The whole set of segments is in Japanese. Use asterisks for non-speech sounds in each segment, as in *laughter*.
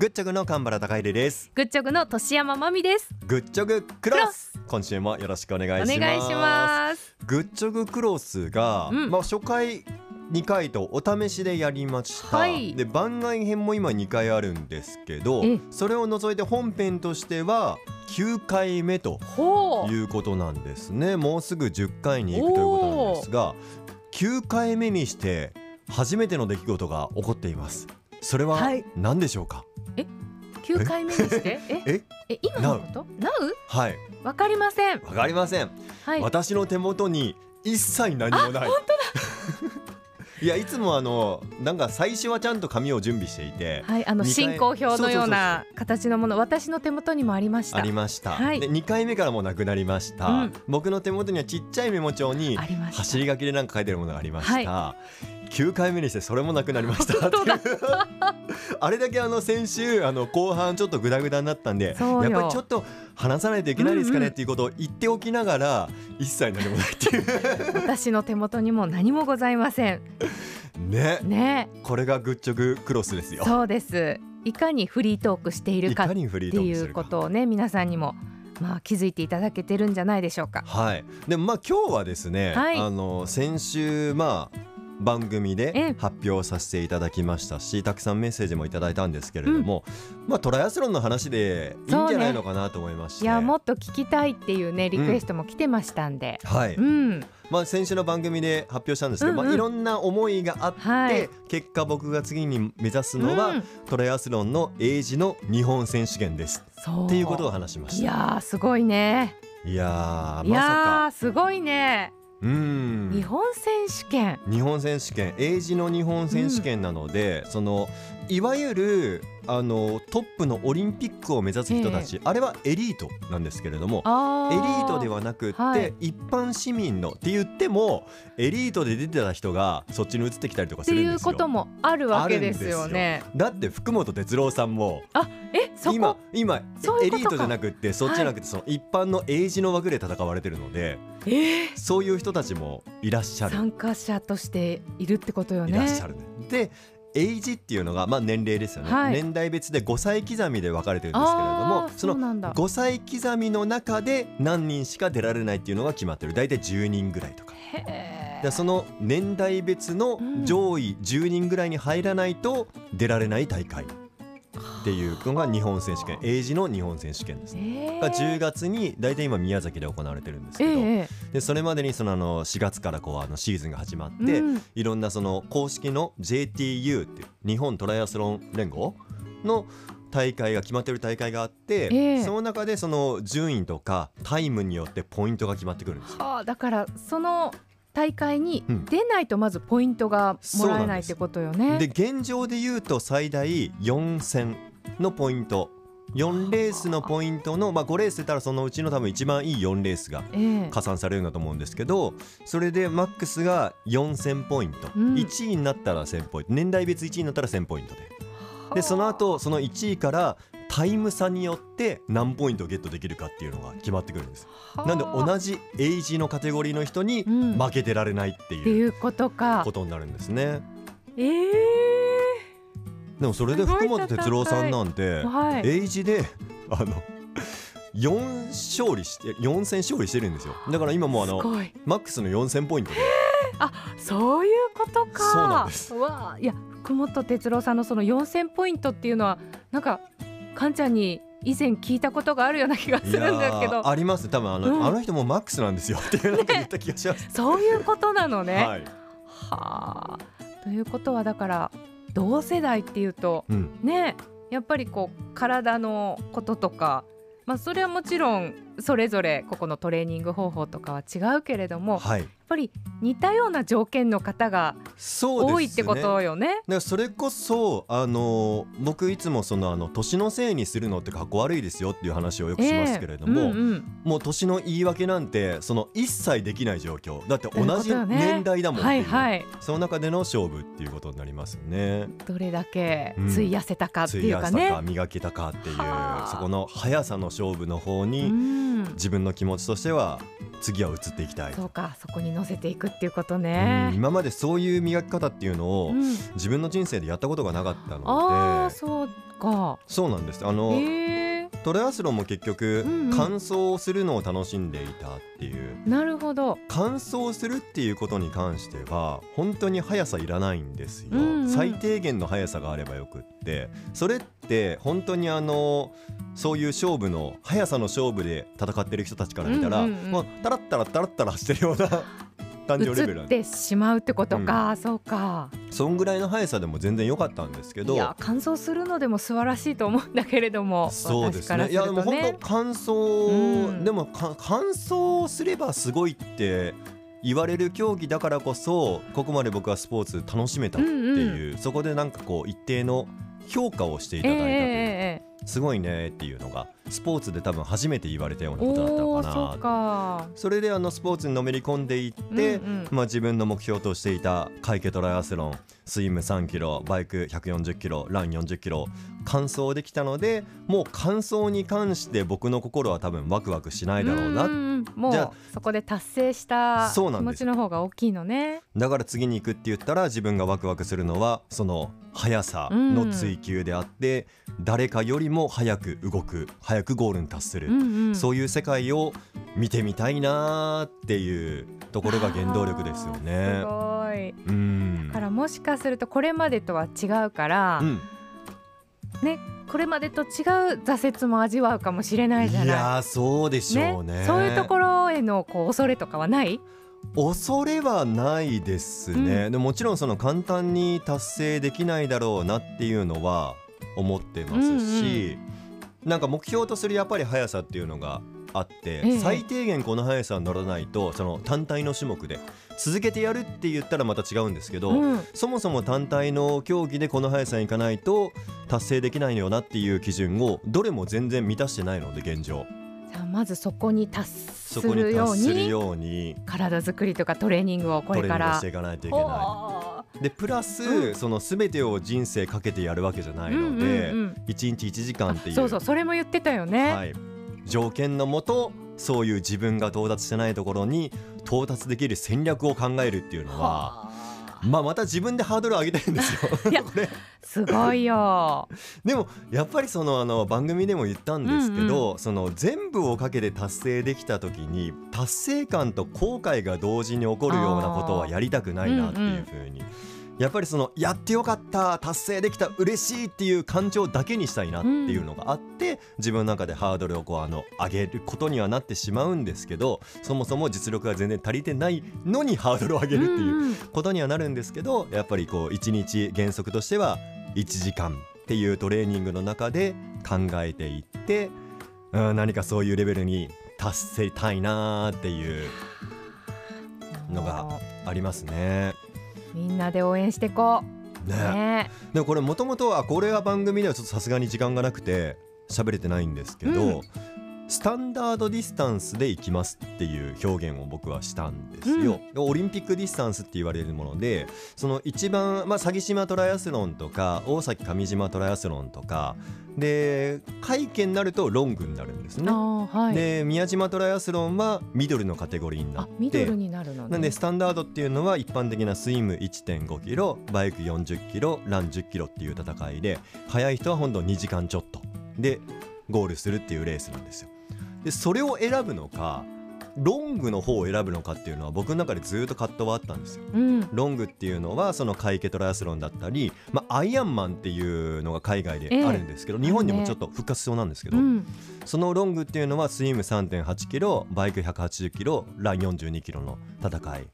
グッチョグの神原孝秀です。グッチョグの年山まみです。グッチョグクロス。今週もよろしくお願いしおます。願いします。グッチョグクロスが、うん。まあ初回2回とお試しでやりました、はい。で番外編も今2回あるんですけどえ。それを除いて本編としては9回目ということなんですね。もうすぐ10回に行くということなんですが9回目にして初めての出来事が起こっていますそれははい。何でしょうか、9回目にして？え？え？え？今のこと？なう？はい。わかりません。わかりません、はい。私の手元に一切何もない。*laughs* いやいつもあのなんか最初はちゃんと紙を準備していて、はいあの進行表のような形のもの私の手元にもありました。ありました、はい。で2回目からもなくなりました、うん。僕の手元にはちっちゃいメモ帳に走り書きでなんか書いてるものがありました、9回目にしてそれもなくなりましたっていう。*laughs* あれだけあの先週あの後半ちょっとグダグダになったんでやっぱりちょっと話さないといけないですかねっていうことを言っておきながら一切何もないっていう。私の手元にも何もございません。ね。ね。これがグッチョグクロスですよ。そうです。いかにフリートークしているいかっていうことをね皆さんにもまあ気づいていただけてるんじゃないでしょうか。はい。でもまあ今日はですね、はい。あの先週まあ番組えでえ発表させていただきましたしたくさんメッセージもいただいたんですけれども、まあトライアスロンの話でいいんじゃないのかなと思いまして、いやもっと聞きたいっていうねリクエストも来てましたんで。はい、うん。まあ先週の番組で発表したんですけど、うんうん。まあいろんな思いがあって、はい。結果僕が次に目指すのは、うん。トライアスロンの英字の日本選手権です。っていうことを話しまいした。やーすごいね。いやまさか。やーすごいねうーん。日本選手権。日本選手権。英字の日本選手権なので、そのいわゆるあのトップのオリンピックを目指す人たち、あれはエリートなんですけれどもあエリートではなくって、はい。一般市民のって言ってもエリートで出てた人がそっちに移ってきたりとかってするんですよ。いうこともあるわけですよね。だって福本哲郎さんもあえそ今こ今エリートじゃなくってそっちじゃなくてその一般の英字の枠で戦われてるので、えー。そういう人たちもいらっしゃる。参加者としているってことよね。いらっしゃるね。でエイジっていうのが、まあ、年齢ですよね、はい。年代別で5歳刻みで分かれてるんですけれどあもーそのそうなんだ。5歳刻みの中で何人しか出られないっていうのが決まってる。大体10人ぐらいとか。その年代別の上位10人ぐらいに入らないと出られない大会っていうのが日本選手権英字の日本選手権です、ね。えが10ー月に大体今宮崎で行われてるんですけど、ええでそれまでにそのあの4月からこうあのシーズンが始まって、うんいろんなその公式の JTU っていう日本トライアスロン連合の大会が決まってる大会があって、ええその中でその順位とかタイムによってポイントが決まってくるんですよ。はあだからその大会にうん出ないとまずポイントがもらえないってことよね。で現状で言うと最大4戦のポイント。4レースのポイントの、まあ、5レース出たらそのうちの多分一番いい4レースがええ。加算されるんだと思うんですけどそれでマックスが4000ポイント、うん。1位になったら1000ポイント。年代別1位になったら1000ポイントで。でその後その1位からタイム差によって何ポイントゲットできるかっていうのが決まってくるんです。はあ。なんで同じエイジのカテゴリーの人にうん。負けてられないっていうことか。こ。とになるんですね。ええでもそれで福本哲郎さんなんてはい。エイジであの4勝利して4戦勝利してるんですよ。だから今もうあの。マックスの4000ポイントで。そういうことか。そうなんです。わあ。いや福本哲郎さんのその4000ポイントっていうのはなんかかんちゃんに以前聞いたことがあるような気がすいるんですけど。ーあります。多分あの,、うん。あの人もマックスなんですよっていうなんか言った気がします、そういうことなのね。はい、はあ。ということはだから同世代っていうとうん、ねやっぱりこう体のこととか、まあ、それはもちろんそれぞれここのトレーニング方法とかは違うけれどもはいぱり似たような条件の方が多いってことよね。だからそれこそあの僕いつもそのあの年のせいにするのってかっこ悪いですよっていう話をよくしますけれども、ええうんうん。もう年の言い訳なんてその一切できない状況。だって同じ年代だもんってはいはい。その中での勝負っていうことになりますよね。どれだけうん。費やせたかっていうか費やさかね。磨けたかっていうはあ。そこの速さの勝負の方うにん、自分の気持ちとしては次は移っていきたい。そうかそこに乗せていくっていうことうんね。今までそういう磨き方っていうのをうん。自分の人生でやったことがなかったあのあそうか。そうなんです。あの、へえトライアスロンも結局、うんうん。完走するのを楽しんでいたっていう。なるほど。完走するっていうことに関しては本当に速さいらないんですよ、うんうん。最低限の速さがあればよくってそれって本当にあのそういう勝負の速さの勝負で戦ってる人たちから見たら、うんうんうん。もうタラッタラタラッタラしてるような感情レベルってしまうってことか、そうか。そんぐらいの速さでも全然良かったんですけど。いや乾燥するのでも素晴らしいと思うんだけれどもそうです私からすね。いやでも本当乾燥、うん。でもか乾燥すればすごいって言われる競技だからこそここまで僕はスポーツ楽しめたっていう、そこでなんかこう一定の評価をしていたえだいたという、ええすごいねっていうのがスポーツで多分初めて言われたようなえことだったのかな。それであのスポーツにのめり込んでいって、うんうん。まあ、自分の目標としていたカイケトライアスロンスイム3キロバイク140キロラン40キロ完走できたのでもう完走に関して僕の心は多分ワクワクしないだろうな、もうそこで達成した気そうなんです。持ちの方が大きいのね。だから次に行くって言ったら自分がワクワクするのはその速さの追求であって、誰かよりも早く動く早くゴールに達する、うんうん。そういう世界を見てみたいなーっていうところが原動力ですよね。すごい。うん。だからもしかするとこれまでとは違うから、うん。ねこれまでと違う挫折も味わうかもしれないじゃない。いやーそうでしょうね。そういうところへのこう恐れとかはない？恐れはないですね、うん。でももちろんその簡単に達成できないだろうなっていうのは思ってますし、なんか目標とするやっぱり速さっていうのがあって、ええ。最低限この速さに乗らないとその単体の種目で続けてやるって言ったらまた違うんですけど、うん。そもそも単体の競技でこの速さにいかないと達成できないよなっていう基準をどれも全然満たしてないので現状。じゃあまずそこに達するようにように。体作りとかトレーニングをこれから。していかないといけない。ほでプラス、うん。その全てを人生かけてやるわけじゃないーので、うんうんうん。1日1時間っていう。そうそうそれも言ってたよね、はい、条件のもとそういう自分が到達してないところに到達できる戦略を考えるっていうのは、はあまあ、また自分でハードルを上げたいんですよ。*laughs* いや *laughs* すごいよ *laughs* でもやっぱりそのあの番組でも言ったんですけど、その全部をかけて達成できた時に達成感と後悔が同時に起こるようなことはやりたくないなっていうふうに。やっぱりそのやってよかった達成できた嬉しいっていう感情だけにしたいなっていうのがあって、自分の中でハードルをこうあの上げることにはなってしまうんですけどそもそも実力が全然足りてないのにハードルを上げるっていううんうんことにはなるんですけどやっぱりこう1日原則としては1時間っていうトレーニングの中で考えていって、うん、何かそういうレベルに達せたいなーっていうのがもありますね。うみんなで応援してこう。ね。ね。でもこれもともとはこれは番組ではちょっとさすがに時間がなくて喋れてないんですけど、うんスタンダードディスタンスで行きますっていう表現を僕はしたんですよ。オリンピックディスタンスって言われるものでその一番、まあ、鷺島トライアスロンとか大崎上島トライアスロンとかで会見になるとロングになるんですね。はいで宮島トライアスロンはミドルのカテゴリーになあってミドルになるのねなんでスタンダードっていうのは一般的なスイム1.5キロバイク40キロラン10キロっていう戦いで速い人はほんと2時間ちょっとでゴールするっていうレースなんですよ。でそれを選ぶのかロングの方を選ぶのかっていうのは僕の中でずっと葛藤はあったんですよ。うん。ロングっていうのはそのカイケトライアスロンだったり、まあ、アイアンマンっていうのが海外であるんですけど、ええ日本にもちょっと復活しそうなんですけど、うん。そのロングっていうのはスイム3.8キロバイク180キロラン42キロの戦い。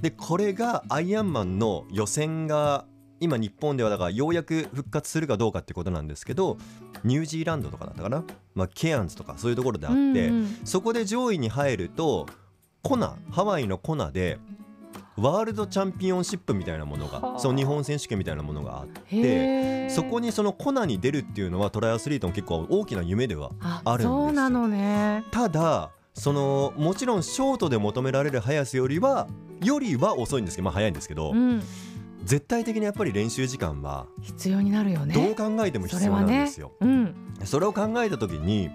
でこれがアイアンマンの予選が今日本ではだからようやく復活するかどうかってことなんですけどニュージーランドとかだったかな、まあ、ケアンズとかそういうところであって、うんうん。そこで上位に入るとコナハワイのコナでワールドチャンピオンシップみたいなものはあ。がその日本選手権みたいなものがあってそこにそのコナに出るっていうのはトライアスリートの結構大きな夢ではああるんですよ。そうなのね。ただそのもちろんショートで求められる速さよりはよりは遅いんですけどまあ速いんですけど、うん絶対的にやっぱり練習時間は必要になるよね。どう考えても必要なんですよ。うん。それを考えた時に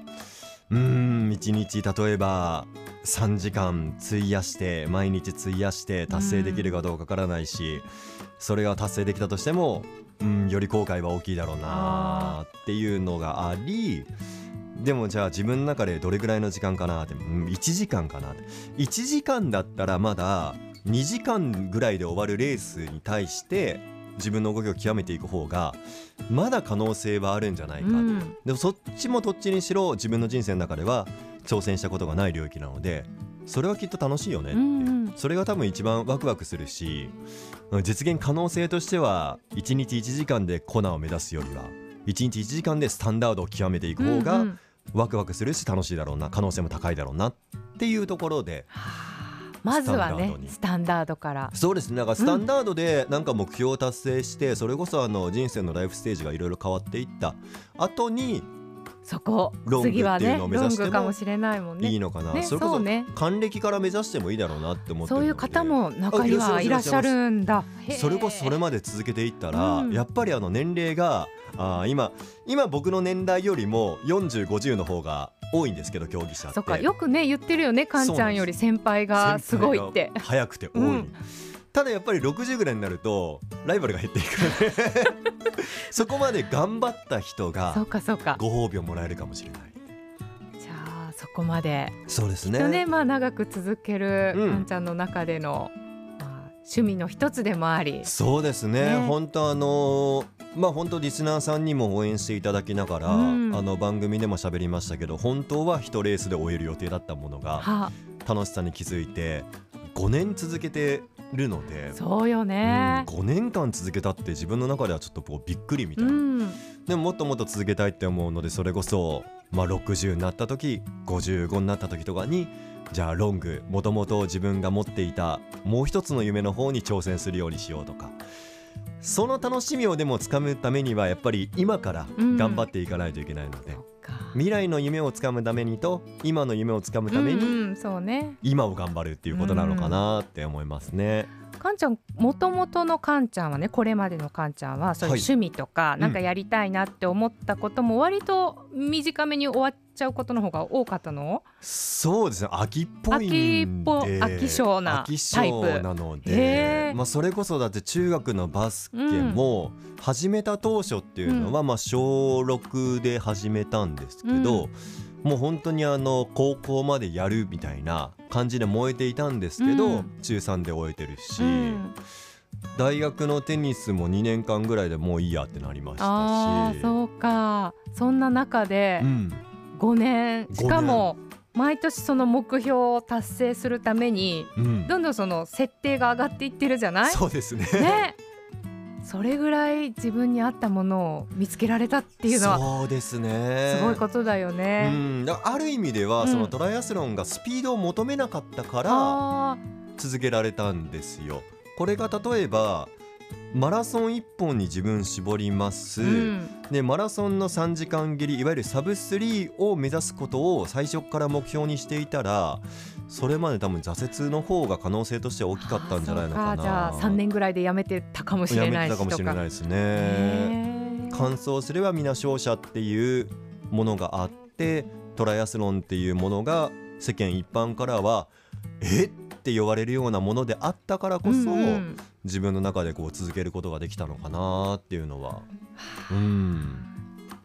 うーん1日例えば3時間費やして毎日費やして達成できるかどうかわからないし、それが達成できたとしてもうんより後悔は大きいだろうなってっていうのがありでもじゃあ自分の中でどれぐらいの時間かなってうん1時間かなって。1時間だったらまだ2時間ぐらいで終わるレースに対して自分の動きを極めていく方がまだ可能性はあるんじゃないか、うん。でもそっちもどっちにしろ自分の人生の中では挑戦したことがない領域なのでそれはきっと楽しいよねって、う。んうん。それが多分一番ワクワクするし実現可能性としては1日1時間でコナーを目指すよりは1日1時間でスタンダードを極めていく方がワクワクするし楽しいだろうな可能性も高いだろうなっていうところでまずはねスタンダードから。そうですね。なんかスタンダードでなんか目標を達成してそれこそあの人生のライフステージがいろいろ変わっていった後にそこ次はねロングかもしれないもんね。いいのかな、ねそれこそそうね。還暦から目指してもいいだろうなって思ってそういう方も中にはいらっしゃるんだ。それこそそれまで続けていったら、うん。やっぱりあの年齢があー今今僕の年代よりも4050の方が多いんですけど競技者って。そっかよくね言ってるよねかんちゃんより先輩がすごいって。早くて多い、うんただやっぱり60ぐらいになるとライバルが減っていくので *laughs* そこまで頑張った人そがうかそうか。ご褒美をもらえるかもしれない。じゃあそこまで。そうですきっとねまあ長く続けるうん。かんちゃんの中での、まあ、趣味の一つでもあり。そうですね。ね。本当あのーまあ本当リスナーさんにも応援していただきながら、うん。あの番組でも喋りましたけど本当は一レースで終える予定だったものがは楽しさに気づいて5年続けてるので、そうようん、ね。5年間続けたって自分の中ではちょっとこうびっくりみたいな、うん、でももっともっと続けたいって思うのでそれこそ、まあ、60になった時55になった時とかにじゃあロングもともと自分が持っていたもう一つの夢の方に挑戦するようにしようとかその楽しみをでもつかむためにはやっぱり今から頑張っていかないといけないので、そっか。未来の夢をつかむためにと今の夢をつかむために、うんうん、そうね。今を頑張るっていうことなのかなって思いますね。かんちゃんもともとのかんちゃんはねこれまでのかんちゃんはそういうはい。趣味とか、なんかやりたいなって思ったことも割と短めに終わっちゃうことの方が多かったの？そうですね。秋っぽい秋っぽ飽き性なタイプ。性なのへでー、まあ、それこそだって中学のバスケも始めた当初っていうのは、まあ小6で始めたんですけど、もう本当にあの高校までやるみたいな感じで燃えていたんですけど、うん。中3で終えてるし、うん。大学のテニスも2年間ぐらいでもういいやってなりましたし。そうか。そんな中でうん。5年、5年。しかも毎年その目標を達成するためにうん。どんどんその設定が上がっていってるじゃない？そうですね。ねそれぐらい自分に合ったものを見つけられたっていうのはそうですね。すごいことだようね。ん、だからある意味では、うん。そのトライアスロンがスピードを求めなかったからあ続けられたんですよ。これが例えばマラソン1本に自分絞ります、ーうん。でマラソンの3時間切りいわゆるサブ3を目指すことを最初から目標にしていたらそれまで多分挫折の方が可能性としては大きかったんじゃないのかな。じゃあ3年ぐらいでやめてたかもしれないしやめてたかもし。れないですね。完走すれば皆勝者っていうものがあってトライアスロンっていうものが世間一般からはえって言われるようなものであったからこそ、うんうん自分の中でこう続けることができたのかなっていうのは。うん、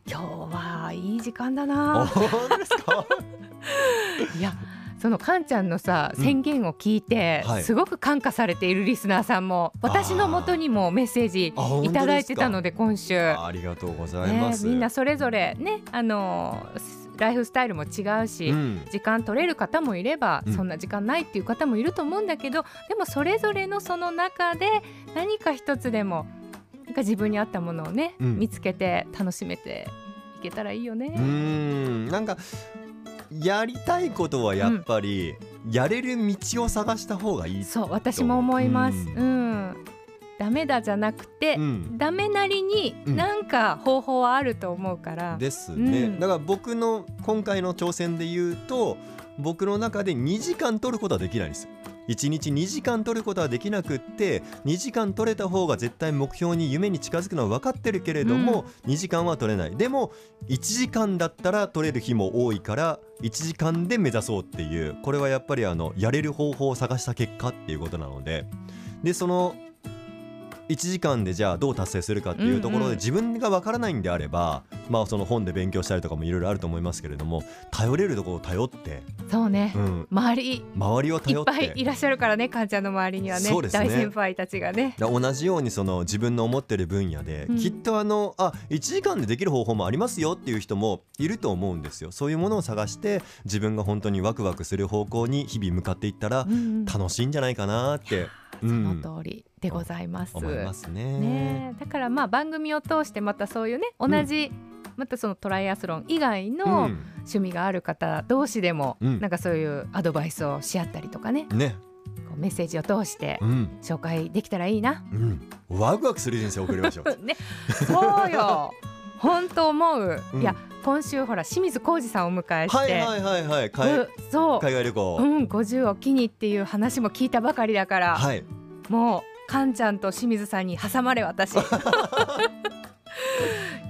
今日はいい時間だあな。*laughs* いやそのかんちゃんのさうん。宣言を聞いて、はい。すごく感化されているリスナーさんも私のもとにもメッセージいただいてたので今週、ありがとうございます。ねみんなそれぞれねあのライフスタイルも違うし、うん。時間取れる方もいれば、うん。そんな時間ないっていう方もいると思うんだけどでもそれぞれのその中で何か一つでもなんか自分に合ったものをね、うん。見つけて楽しめていけたらいいよね。うん。なんかやりたいことはやっぱり、やれる道を探した方がいい。そう私も思います。ううん、ダメだじゃなくて、うん。ダメなりにうん。なんか方法はあると思うから。ですね、うん。だから僕の今回の挑戦で言うと僕の中で2時間取ることはできないんですよ1日2時間取ることはできなくって2時間取れた方が絶対目標に夢に近づくのは分かってるけれども、2時間は取れない。でも1時間だったら取れる日も多いから1時間で目指そうっていうこれはやっぱりあのやれる方法を探した結果っていうことなので。でその1時間でじゃあどう達成するかっていうところうんうん。で自分がわからないんであれば、まあその本で勉強したりとかもいろいろあると思いますけれども頼れるところを頼って、そうね。う、ん、周り周りをい頼って。っぱいいらっしゃるからねかんちゃんの周りにはねそうですね。大先輩たちがね。だ同じようにその自分の思ってる分野で、うん。きっとあのあ1時間でできる方法もありますよっていう人もいると思うんですよ。そういうものを探して自分が本当にワクワクする方向に日々向かっていったらうんうん。楽しいんじゃないかなって、その通りでございます。思いますね。ね。えだからまあ番組を通してまたそういうね同じ、またそのトライアスロン以外のうん。趣味がある方同士でも、うん。なんかそういうアドバイスをし合ったりとかね。ね、こうメッセージを通してうん、紹介できたらいいな。うん、ワクワクする人生を送りましょう。*laughs* ね、そうよ本当思う、うん。いや今週ほら清水浩二さんをお迎えして、はいはいはいはい、海うそう、海外旅行。うん、50を機にっていう話も聞いたばかりだから、はい、もうかんちゃんと清水さんに挟まれ私。*laughs*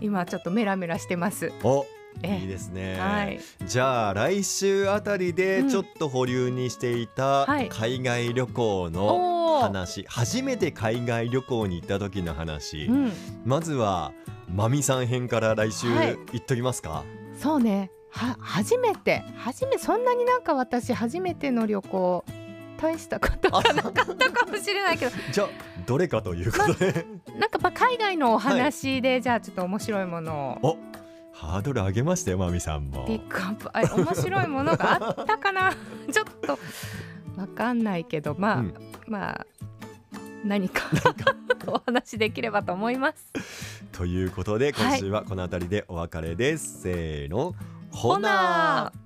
今ちょっとメラメラしてます。お、え。いいですね。はい、じゃあ来週あたりでうん。ちょっと保留にしていたはい。海外旅行のおー。話、初めて海外旅行に行った時の話、うん、まずはまみさん編から来週はい。行っときますか？そうね。は初めて。初めそんなになんか私初めての旅行大したことがなかったかもしれないけど。*laughs* じゃあどれかということで、なんかまあ海外のお話で、じゃあちょっと面白いものを。おハードル上げましたよまみさんも。ピ。ックアップ。あ面白いものがあったかな？*laughs* ちょっとわかんないけど。まあ、うん。まあ何かお話できればと思います。ということではい今週はこの辺りでお別れです。せーの、ほなー